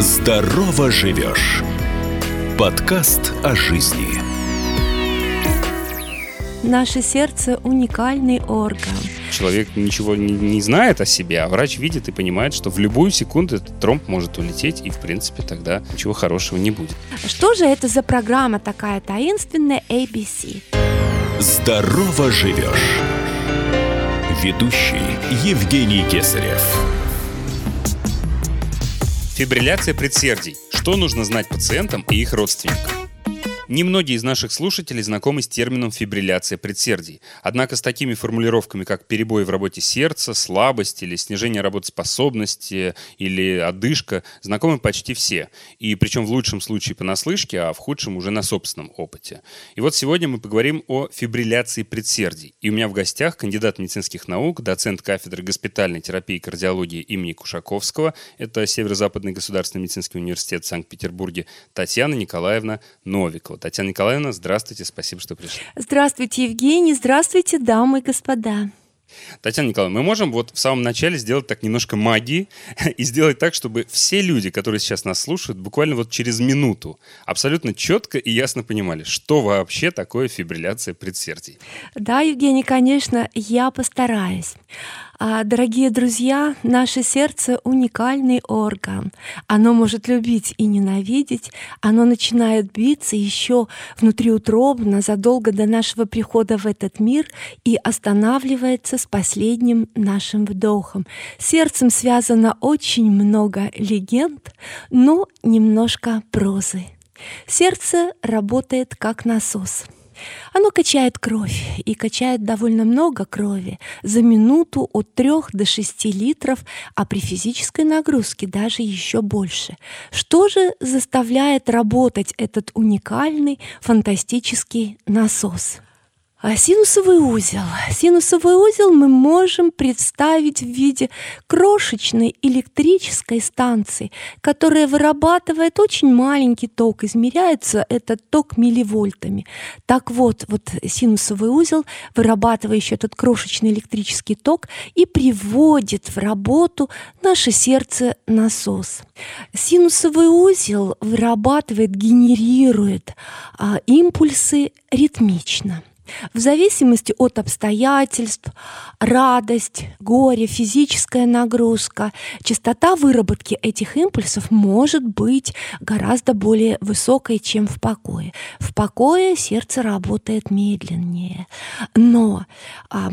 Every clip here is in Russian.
Здорово живешь. Подкаст о жизни. Наше сердце – уникальный орган. Человек ничего не, не знает о себе, а врач видит и понимает, что в любую секунду этот тромб может улететь, и, в принципе, тогда ничего хорошего не будет. Что же это за программа такая таинственная ABC? Здорово живешь. Ведущий Евгений Кесарев. Фибрилляция предсердий. Что нужно знать пациентам и их родственникам? Немногие из наших слушателей знакомы с термином фибрилляция предсердий. Однако с такими формулировками, как перебой в работе сердца, слабость или снижение работоспособности или одышка, знакомы почти все. И причем в лучшем случае понаслышке, а в худшем уже на собственном опыте. И вот сегодня мы поговорим о фибрилляции предсердий. И у меня в гостях кандидат медицинских наук, доцент кафедры госпитальной терапии и кардиологии имени Кушаковского, это Северо-Западный государственный медицинский университет в Санкт-Петербурге, Татьяна Николаевна Новикова. Чехова. Татьяна Николаевна, здравствуйте, спасибо, что пришли. Здравствуйте, Евгений, здравствуйте, дамы и господа. Татьяна Николаевна, мы можем вот в самом начале сделать так немножко магии и сделать так, чтобы все люди, которые сейчас нас слушают, буквально вот через минуту абсолютно четко и ясно понимали, что вообще такое фибрилляция предсердий. Да, Евгений, конечно, я постараюсь. А, дорогие друзья, наше сердце — уникальный орган. Оно может любить и ненавидеть. Оно начинает биться еще внутриутробно, задолго до нашего прихода в этот мир и останавливается с последним нашим вдохом. С сердцем связано очень много легенд, но немножко прозы. Сердце работает как насос — оно качает кровь и качает довольно много крови за минуту от 3 до 6 литров, а при физической нагрузке даже еще больше. Что же заставляет работать этот уникальный фантастический насос? А синусовый узел. Синусовый узел мы можем представить в виде крошечной электрической станции, которая вырабатывает очень маленький ток. Измеряется этот ток милливольтами. Так вот, вот синусовый узел, вырабатывающий этот крошечный электрический ток, и приводит в работу наше сердце насос. Синусовый узел вырабатывает, генерирует а, импульсы ритмично. В зависимости от обстоятельств, радость, горе, физическая нагрузка, частота выработки этих импульсов может быть гораздо более высокой, чем в покое. В покое сердце работает медленнее, но а,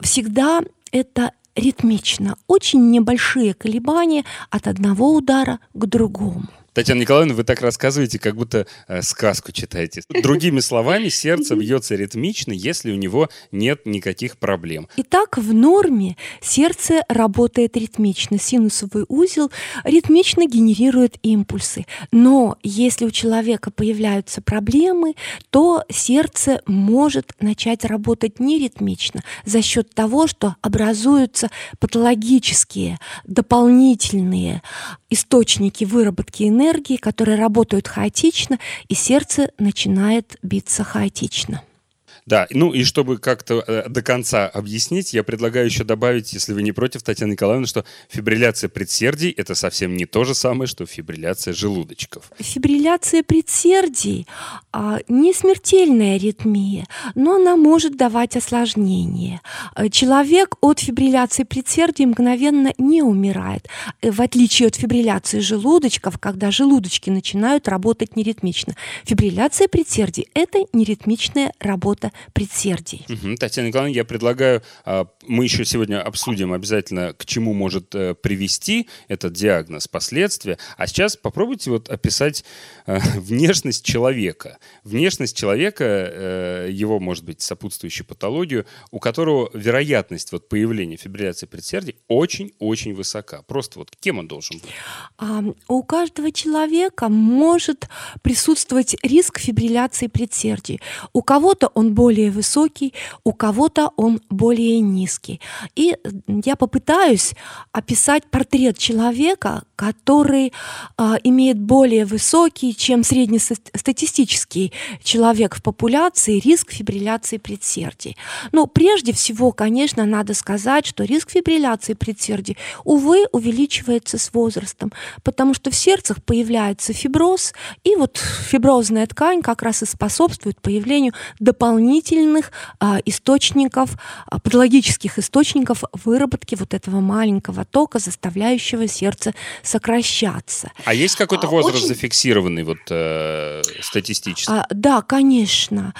всегда это ритмично, очень небольшие колебания от одного удара к другому. Татьяна Николаевна, вы так рассказываете, как будто э, сказку читаете. Другими словами, сердце бьется ритмично, если у него нет никаких проблем. Итак, в норме сердце работает ритмично. Синусовый узел ритмично генерирует импульсы. Но если у человека появляются проблемы, то сердце может начать работать неритмично за счет того, что образуются патологические дополнительные источники выработки энергии, которые работают хаотично, и сердце начинает биться хаотично. Да, ну и чтобы как-то э, до конца объяснить, я предлагаю еще добавить, если вы не против, Татьяна Николаевна, что фибрилляция предсердий — это совсем не то же самое, что фибрилляция желудочков. Фибрилляция предсердий а, не смертельная аритмия, но она может давать осложнения. Человек от фибрилляции предсердий мгновенно не умирает, э, в отличие от фибрилляции желудочков, когда желудочки начинают работать неритмично. Фибрилляция предсердий — это неритмичная работа предсердий. Угу. Татьяна Николаевна, я предлагаю, а, мы еще сегодня обсудим обязательно, к чему может э, привести этот диагноз, последствия. А сейчас попробуйте вот описать э, внешность человека. Внешность человека, э, его, может быть, сопутствующую патологию, у которого вероятность вот появления фибрилляции предсердий очень-очень высока. Просто вот кем он должен быть? А, у каждого человека может присутствовать риск фибрилляции предсердий. У кого-то он более более высокий, у кого-то он более низкий. И я попытаюсь описать портрет человека, который а, имеет более высокий, чем среднестатистический человек в популяции, риск фибрилляции предсердий. Но прежде всего, конечно, надо сказать, что риск фибрилляции предсердий, увы, увеличивается с возрастом, потому что в сердцах появляется фиброз, и вот фиброзная ткань как раз и способствует появлению дополнительных а, источников, а, патологических источников выработки вот этого маленького тока, заставляющего сердце сокращаться. А есть какой-то а, возраст Очень... зафиксированный вот э, статистически? А, да, конечно.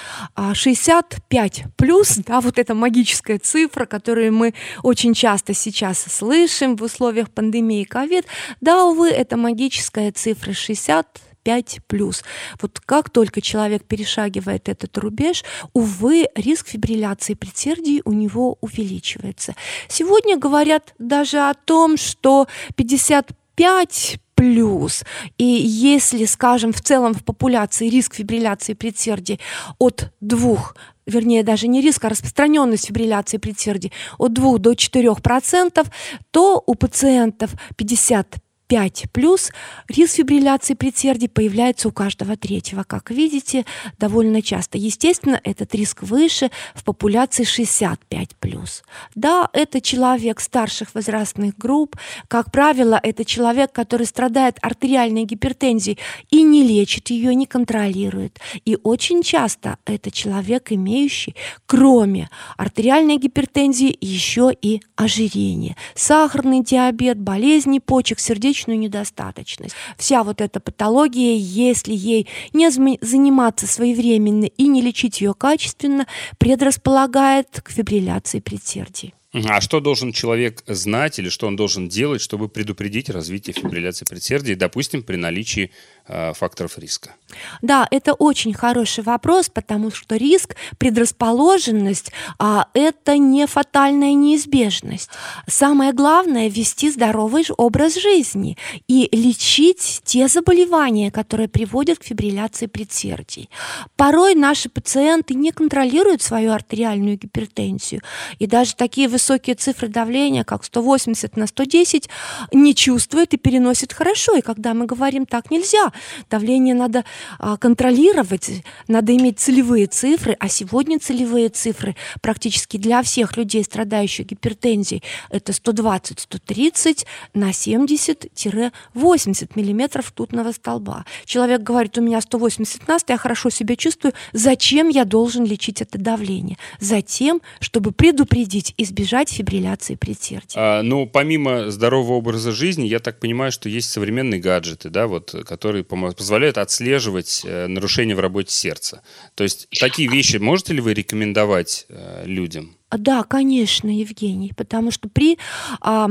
65 а, плюс, да, вот эта магическая цифра, которую мы очень часто сейчас слышим в условиях пандемии ковид, да, увы, это магическая цифра 60 5 плюс. Вот как только человек перешагивает этот рубеж, увы, риск фибрилляции предсердий у него увеличивается. Сегодня говорят даже о том, что 55 плюс. И если, скажем, в целом в популяции риск фибрилляции предсердий от двух вернее, даже не риск, а распространенность фибрилляции предсердий от 2 до 4 процентов, то у пациентов 50 5 плюс риск фибрилляции предсердий появляется у каждого третьего. Как видите, довольно часто. Естественно, этот риск выше в популяции 65 плюс. Да, это человек старших возрастных групп. Как правило, это человек, который страдает артериальной гипертензией и не лечит ее, не контролирует. И очень часто это человек, имеющий, кроме артериальной гипертензии, еще и ожирение. Сахарный диабет, болезни почек, сердечные сердечную недостаточность. Вся вот эта патология, если ей не заниматься своевременно и не лечить ее качественно, предрасполагает к фибрилляции предсердий. А что должен человек знать или что он должен делать, чтобы предупредить развитие фибрилляции предсердий, допустим, при наличии э, факторов риска? Да, это очень хороший вопрос, потому что риск, предрасположенность а, – это не фатальная неизбежность. Самое главное – вести здоровый образ жизни и лечить те заболевания, которые приводят к фибрилляции предсердий. Порой наши пациенты не контролируют свою артериальную гипертензию, и даже такие высокие цифры давления, как 180 на 110, не чувствуют и переносят хорошо. И когда мы говорим «так нельзя», давление надо а, контролировать, надо иметь целевые цифры, а сегодня целевые цифры практически для всех людей, страдающих гипертензией, это 120-130 на 70-80 миллиметров ртутного столба. Человек говорит, у меня 180 на 100, я хорошо себя чувствую, зачем я должен лечить это давление? Затем, чтобы предупредить, избежать фибрилляции предсердия. А, ну, помимо здорового образа жизни, я так понимаю, что есть современные гаджеты, да, вот, которые позволяют отслеживать отслеживать э, нарушения в работе сердца. То есть такие вещи можете ли вы рекомендовать э, людям? Да, конечно, Евгений, потому что при э,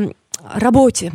работе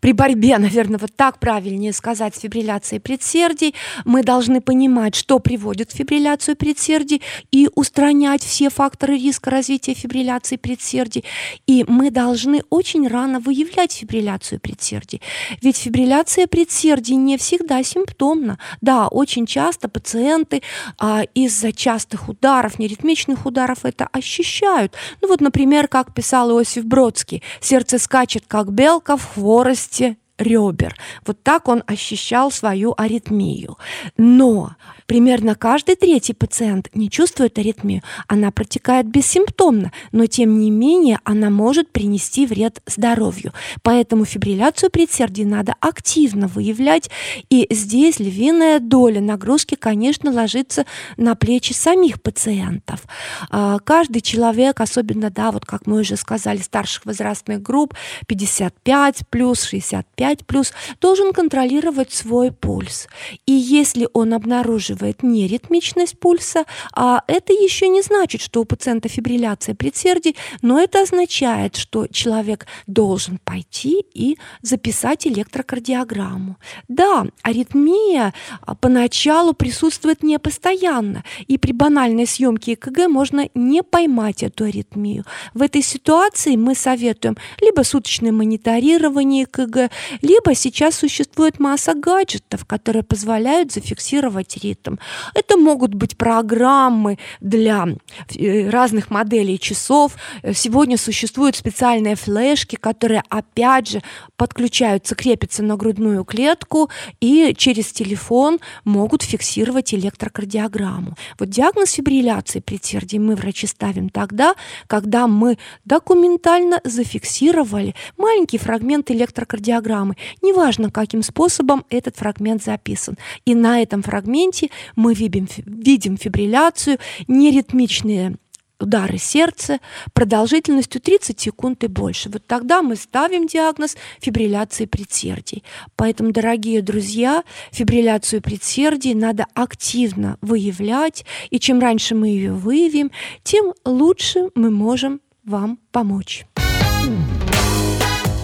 при борьбе, наверное, вот так правильнее сказать, с фибрилляцией предсердий, мы должны понимать, что приводит к фибрилляцию предсердий и устранять все факторы риска развития фибрилляции предсердий. И мы должны очень рано выявлять фибрилляцию предсердий. Ведь фибрилляция предсердий не всегда симптомна. Да, очень часто пациенты а, из-за частых ударов, неритмичных ударов это ощущают. Ну вот, например, как писал Иосиф Бродский, сердце скачет, как белка в хвор скорости ребер. Вот так он ощущал свою аритмию. Но примерно каждый третий пациент не чувствует аритмию. Она протекает бессимптомно, но тем не менее она может принести вред здоровью. Поэтому фибрилляцию предсердий надо активно выявлять. И здесь львиная доля нагрузки, конечно, ложится на плечи самих пациентов. А, каждый человек, особенно, да, вот как мы уже сказали, старших возрастных групп, 55 плюс, 65 5 плюс должен контролировать свой пульс. И если он обнаруживает неритмичность пульса, а это еще не значит, что у пациента фибрилляция предсердий, но это означает, что человек должен пойти и записать электрокардиограмму. Да, аритмия а, поначалу присутствует не постоянно, и при банальной съемке ЭКГ можно не поймать эту аритмию. В этой ситуации мы советуем либо суточное мониторирование ЭКГ, Либо сейчас существует масса гаджетов, которые позволяют зафиксировать ритм. Это могут быть программы для э, разных моделей часов. Сегодня существуют специальные флешки, которые опять же подключаются, крепятся на грудную клетку и через телефон могут фиксировать электрокардиограмму. Вот диагноз фибрилляции предсердий мы, врачи, ставим тогда, когда мы документально зафиксировали маленький фрагмент электрокардиограммы. Неважно, каким способом этот фрагмент записан. И на этом фрагменте мы видим, видим фибрилляцию, неритмичные удары сердца продолжительностью 30 секунд и больше. Вот тогда мы ставим диагноз фибрилляции предсердий. Поэтому, дорогие друзья, фибрилляцию предсердий надо активно выявлять, и чем раньше мы ее выявим, тем лучше мы можем вам помочь.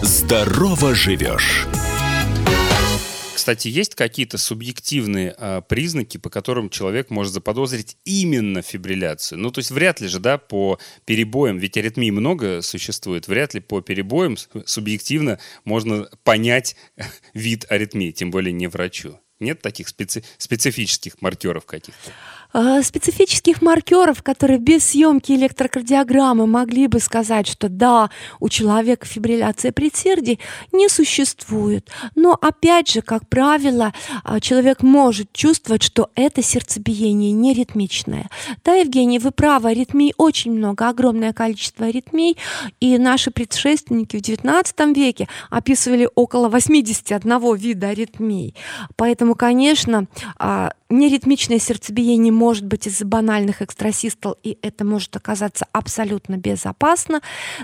Здорово живешь! Кстати, есть какие-то субъективные э, признаки, по которым человек может заподозрить именно фибрилляцию? Ну, то есть вряд ли же, да, по перебоям, ведь аритмий много существует, вряд ли по перебоям субъективно можно понять вид аритмии, тем более не врачу. Нет таких специ- специфических маркеров каких-то? Э, специфических маркеров, которые без съемки электрокардиограммы могли бы сказать, что да, у человека фибрилляция предсердий, не существует. Но опять же, как правило, э, человек может чувствовать, что это сердцебиение не ритмичное. Да, Евгений, вы правы, аритмий очень много, огромное количество аритмий, и наши предшественники в XIX веке описывали около 81 вида аритмий. Поэтому, конечно, а, Неритмичное сердцебиение может быть из-за банальных экстрасистол, и это может оказаться абсолютно безопасно,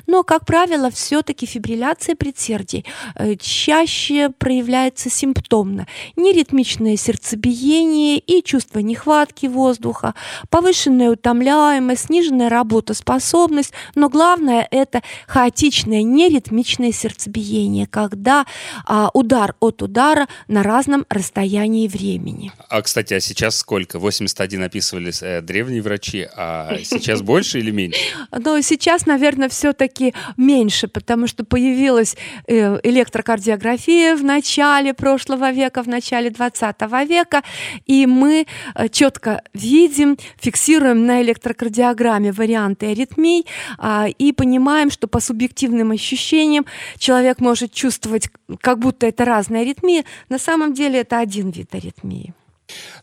но, как правило, все-таки фибрилляция предсердий э, чаще проявляется симптомно. Неритмичное сердцебиение и чувство нехватки воздуха, повышенная утомляемость, сниженная работоспособность, но главное это хаотичное неритмичное сердцебиение, когда а, удар от удара на разном расстоянии времени. А, кстати, а сейчас сколько? 81 описывали э, древние врачи, а сейчас больше или меньше? Ну, сейчас, наверное, все-таки меньше, потому что появилась э, электрокардиография в начале прошлого века, в начале 20 века, и мы э, четко видим, фиксируем на электрокардиограмме варианты аритмий а, и понимаем, что по субъективным ощущениям человек может чувствовать, как будто это разные аритмии. На самом деле это один вид аритмии.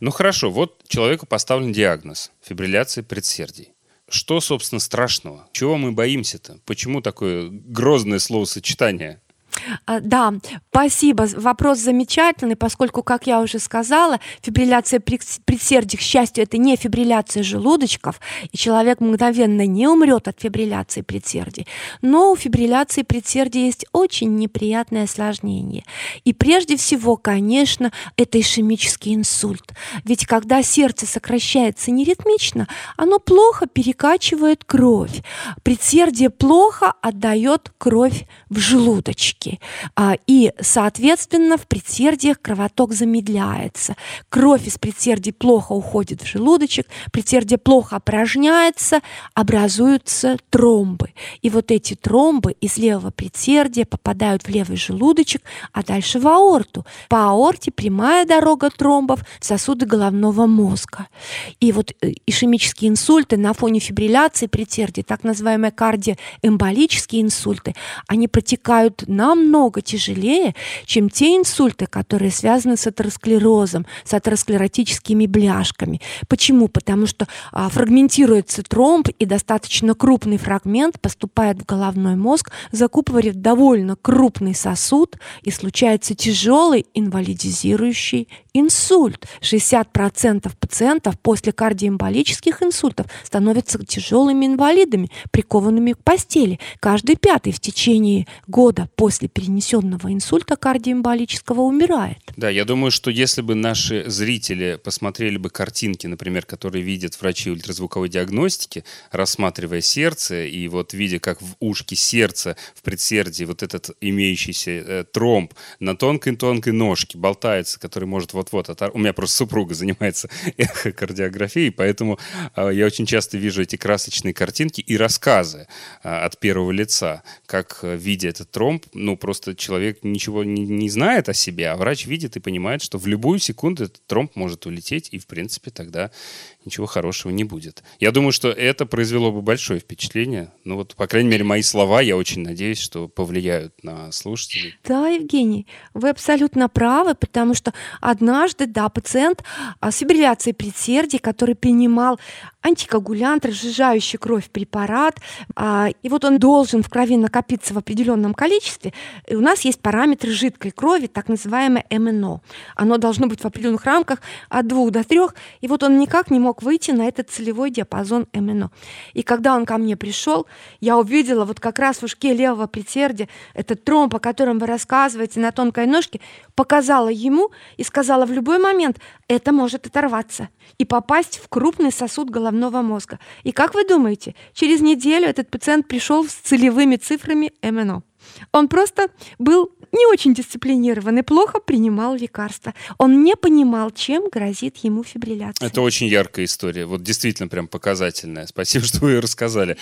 Ну хорошо, вот человеку поставлен диагноз – фибрилляция предсердий. Что, собственно, страшного? Чего мы боимся-то? Почему такое грозное словосочетание? А, да, спасибо. Вопрос замечательный, поскольку, как я уже сказала, фибрилляция предсердий, к счастью, это не фибрилляция желудочков, и человек мгновенно не умрет от фибрилляции предсердий. Но у фибрилляции предсердий есть очень неприятное осложнение. И прежде всего, конечно, это ишемический инсульт. Ведь когда сердце сокращается неритмично, оно плохо перекачивает кровь. Предсердие плохо отдает кровь в желудочке клетки. А, и, соответственно, в предсердиях кровоток замедляется. Кровь из предсердий плохо уходит в желудочек, предсердие плохо опорожняется, образуются тромбы. И вот эти тромбы из левого предсердия попадают в левый желудочек, а дальше в аорту. По аорте прямая дорога тромбов в сосуды головного мозга. И вот э, ишемические инсульты на фоне фибрилляции предсердий, так называемые кардиоэмболические инсульты, они протекают на намного тяжелее, чем те инсульты, которые связаны с атеросклерозом, с атеросклеротическими бляшками. Почему? Потому что а, фрагментируется тромб, и достаточно крупный фрагмент поступает в головной мозг, закупоривает довольно крупный сосуд, и случается тяжелый инвалидизирующий инсульт. 60% пациентов после кардиоэмболических инсультов становятся тяжелыми инвалидами, прикованными к постели. Каждый пятый в течение года после перенесенного инсульта кардиоэмболического умирает. Да, я думаю, что если бы наши зрители посмотрели бы картинки, например, которые видят врачи ультразвуковой диагностики, рассматривая сердце и вот видя, как в ушке сердца в предсердии вот этот имеющийся э, тромб на тонкой-тонкой ножке болтается, который может вот-вот отор... У меня просто супруга занимается эхокардиографией, поэтому э, я очень часто вижу эти красочные картинки и рассказы э, от первого лица, как, э, видя этот тромб, ну, просто человек ничего не, не знает о себе, а врач видит и понимает, что в любую секунду этот тромб может улететь, и, в принципе, тогда ничего хорошего не будет. Я думаю, что это произвело бы большое впечатление. Ну вот, по крайней мере, мои слова, я очень надеюсь, что повлияют на слушателей. Да, Евгений, вы абсолютно правы, потому что однажды, да, пациент а, с фибрилляцией предсердий, который принимал антикоагулянт, разжижающий кровь препарат, а, и вот он должен в крови накопиться в определенном количестве. И у нас есть параметры жидкой крови, так называемое МНО. Оно должно быть в определенных рамках от двух до трех, и вот он никак не мог выйти на этот целевой диапазон МНО. И когда он ко мне пришел, я увидела вот как раз в ушке левого предсердия этот тромб, о котором вы рассказываете на тонкой ножке, показала ему и сказала в любой момент, это может оторваться и попасть в крупный сосуд головного мозга. И как вы думаете, через неделю этот пациент пришел с целевыми цифрами МНО. Он просто был не очень дисциплинированный, плохо принимал лекарства. Он не понимал, чем грозит ему фибрилляция. Это очень яркая история, вот действительно прям показательная. Спасибо, что вы ее рассказали.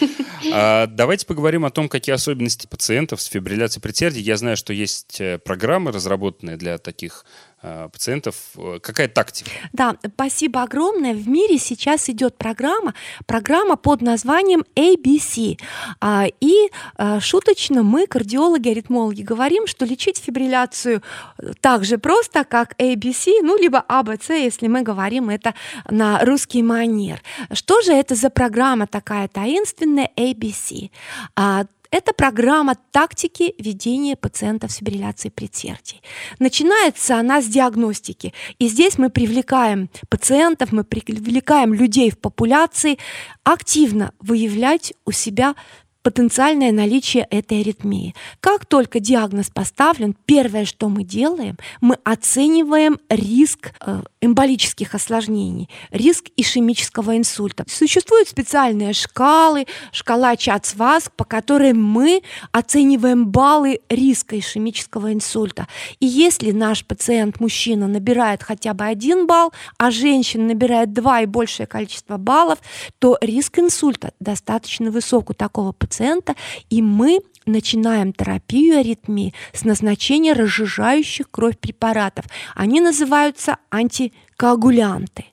А, давайте поговорим о том, какие особенности пациентов с фибрилляцией предсердий. Я знаю, что есть э, программы, разработанные для таких пациентов. Э, какая тактика? Да, спасибо огромное. В мире сейчас идет программа, программа под названием ABC. А, и э, шуточно мы, кардиологи, аритмологи, говорим, что лечить фибрилляцию так же просто, как ABC, ну, либо ABC, а если мы говорим это на русский манер. Что же это за программа такая таинственная ABC? Это программа тактики ведения пациентов с фибрилляцией предсердий. Начинается она с диагностики. И здесь мы привлекаем пациентов, мы привлекаем людей в популяции активно выявлять у себя потенциальное наличие этой аритмии. Как только диагноз поставлен, первое, что мы делаем, мы оцениваем риск э, эмболических осложнений, риск ишемического инсульта. Существуют специальные шкалы, шкала Чацвас, по которой мы оцениваем баллы риска ишемического инсульта. И если наш пациент, мужчина, набирает хотя бы один балл, а женщина набирает два и большее количество баллов, то риск инсульта достаточно высок у такого пациента пациента, и мы начинаем терапию аритмии с назначения разжижающих кровь препаратов. Они называются антикоагулянты.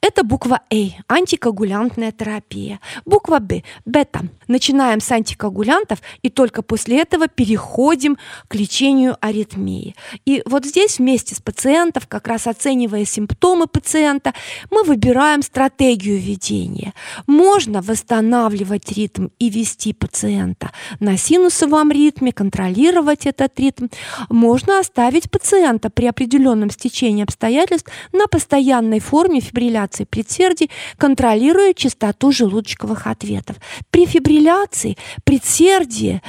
Это буква А – антикоагулянтная терапия. Буква Б – бета. Начинаем с антикоагулянтов и только после этого переходим к лечению аритмии. И вот здесь вместе с пациентом, как раз оценивая симптомы пациента, мы выбираем стратегию ведения. Можно восстанавливать ритм и вести пациента на синусовом ритме, контролировать этот ритм. Можно оставить пациента при определенном стечении обстоятельств на постоянной форме фибрилляции фибрилляции предсердий, контролируя частоту желудочковых ответов. При фибрилляции предсердие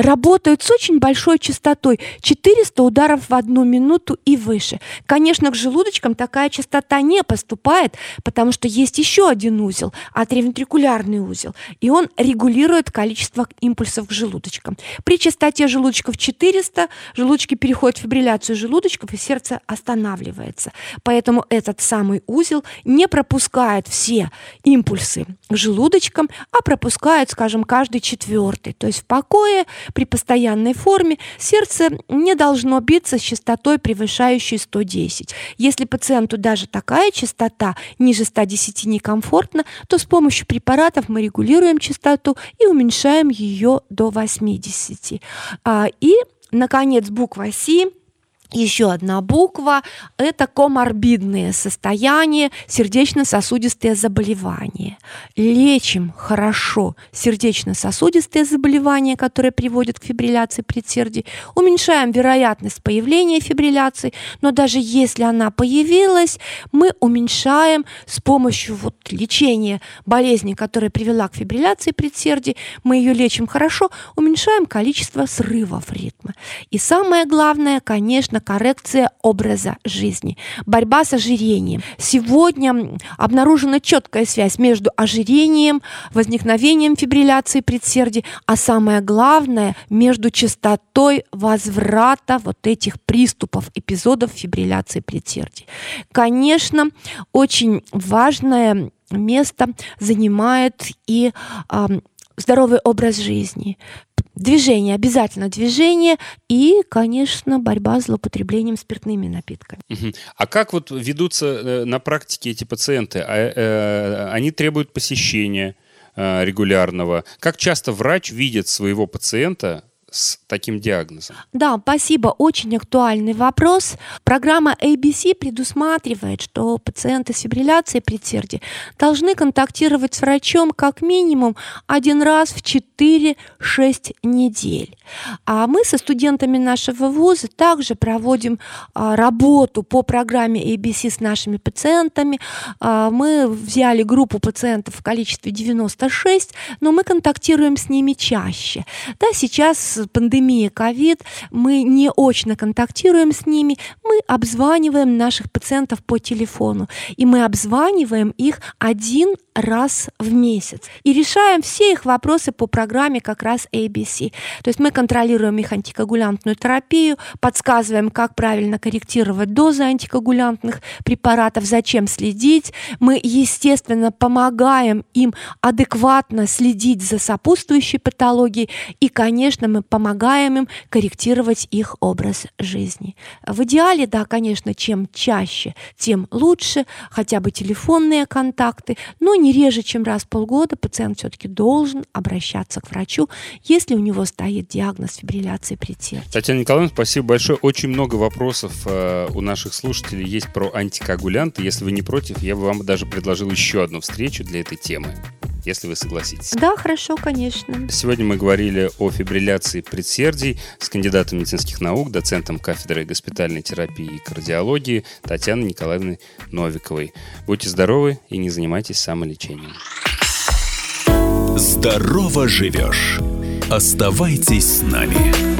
работают с очень большой частотой 400 ударов в одну минуту и выше. Конечно, к желудочкам такая частота не поступает, потому что есть еще один узел, атриовентрикулярный узел, и он регулирует количество импульсов к желудочкам. При частоте желудочков 400 желудочки переходят в фибрилляцию желудочков, и сердце останавливается. Поэтому этот самый узел не пропускает все импульсы к желудочкам, а пропускает, скажем, каждый четвертый. То есть в покое при постоянной форме сердце не должно биться с частотой, превышающей 110. Если пациенту даже такая частота ниже 110 некомфортна, то с помощью препаратов мы регулируем частоту и уменьшаем ее до 80. А, и, наконец, буква С еще одна буква – это коморбидные состояния, сердечно-сосудистые заболевания. Лечим хорошо сердечно-сосудистые заболевания, которые приводят к фибрилляции предсердий, уменьшаем вероятность появления фибрилляции, но даже если она появилась, мы уменьшаем с помощью вот лечения болезни, которая привела к фибрилляции предсердий, мы ее лечим хорошо, уменьшаем количество срывов ритма. И самое главное, конечно, коррекция образа жизни, борьба с ожирением. Сегодня обнаружена четкая связь между ожирением, возникновением фибрилляции предсердий, а самое главное, между частотой возврата вот этих приступов, эпизодов фибрилляции предсердий. Конечно, очень важное место занимает и здоровый образ жизни движение, обязательно движение и, конечно, борьба с злоупотреблением спиртными напитками. А как вот ведутся э, на практике эти пациенты? А, э, они требуют посещения э, регулярного. Как часто врач видит своего пациента с таким диагнозом? Да, спасибо. Очень актуальный вопрос. Программа ABC предусматривает, что пациенты с фибрилляцией предсердия должны контактировать с врачом как минимум один раз в 4-6 недель. А мы со студентами нашего вуза также проводим а, работу по программе ABC с нашими пациентами. А, мы взяли группу пациентов в количестве 96, но мы контактируем с ними чаще. Да, сейчас пандемия ковид, мы не очно контактируем с ними, мы обзваниваем наших пациентов по телефону, и мы обзваниваем их один раз в месяц и решаем все их вопросы по программе как раз ABC. То есть мы контролируем их антикоагулянтную терапию, подсказываем, как правильно корректировать дозы антикоагулянтных препаратов, зачем следить. Мы, естественно, помогаем им адекватно следить за сопутствующей патологией и, конечно, мы помогаем им корректировать их образ жизни. В идеале, да, конечно, чем чаще, тем лучше, хотя бы телефонные контакты, но не реже, чем раз в полгода пациент все-таки должен обращаться к врачу, если у него стоит диагноз фибрилляции предсердия. Татьяна Николаевна, спасибо большое. Очень много вопросов э, у наших слушателей есть про антикоагулянты. Если вы не против, я бы вам даже предложил еще одну встречу для этой темы если вы согласитесь. Да, хорошо, конечно. Сегодня мы говорили о фибрилляции предсердий с кандидатом медицинских наук, доцентом кафедры госпитальной терапии и кардиологии Татьяной Николаевной Новиковой. Будьте здоровы и не занимайтесь самолечением. Здорово живешь. Оставайтесь с нами.